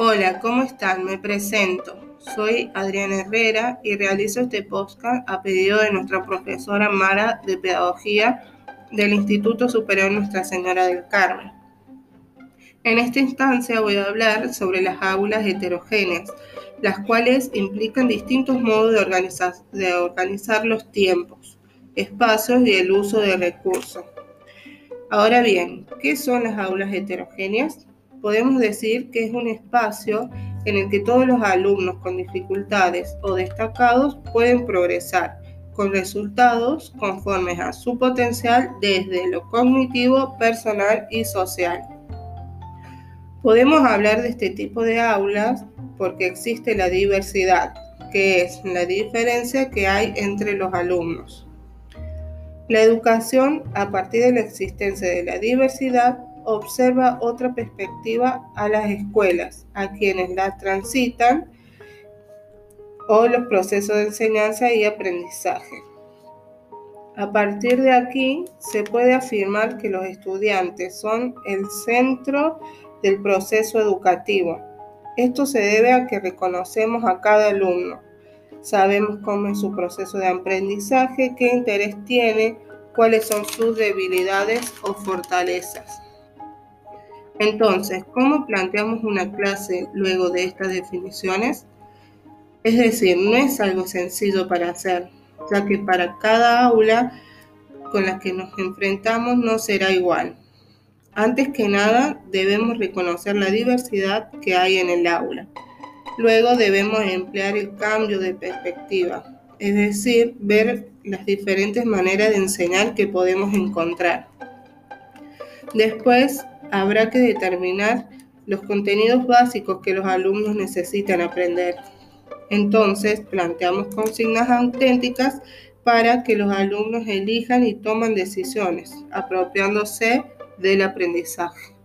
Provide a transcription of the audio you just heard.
Hola, ¿cómo están? Me presento. Soy Adriana Herrera y realizo este podcast a pedido de nuestra profesora Mara de Pedagogía del Instituto Superior Nuestra Señora del Carmen. En esta instancia voy a hablar sobre las aulas heterogéneas, las cuales implican distintos modos de organizar, de organizar los tiempos, espacios y el uso de recursos. Ahora bien, ¿qué son las aulas heterogéneas? Podemos decir que es un espacio en el que todos los alumnos con dificultades o destacados pueden progresar con resultados conformes a su potencial desde lo cognitivo, personal y social. Podemos hablar de este tipo de aulas porque existe la diversidad, que es la diferencia que hay entre los alumnos. La educación, a partir de la existencia de la diversidad, observa otra perspectiva a las escuelas, a quienes las transitan o los procesos de enseñanza y aprendizaje. A partir de aquí se puede afirmar que los estudiantes son el centro del proceso educativo. Esto se debe a que reconocemos a cada alumno. Sabemos cómo es su proceso de aprendizaje, qué interés tiene, cuáles son sus debilidades o fortalezas. Entonces, ¿cómo planteamos una clase luego de estas definiciones? Es decir, no es algo sencillo para hacer, ya que para cada aula con la que nos enfrentamos no será igual. Antes que nada, debemos reconocer la diversidad que hay en el aula. Luego debemos emplear el cambio de perspectiva, es decir, ver las diferentes maneras de enseñar que podemos encontrar. Después habrá que determinar los contenidos básicos que los alumnos necesitan aprender. Entonces, planteamos consignas auténticas para que los alumnos elijan y toman decisiones, apropiándose del aprendizaje.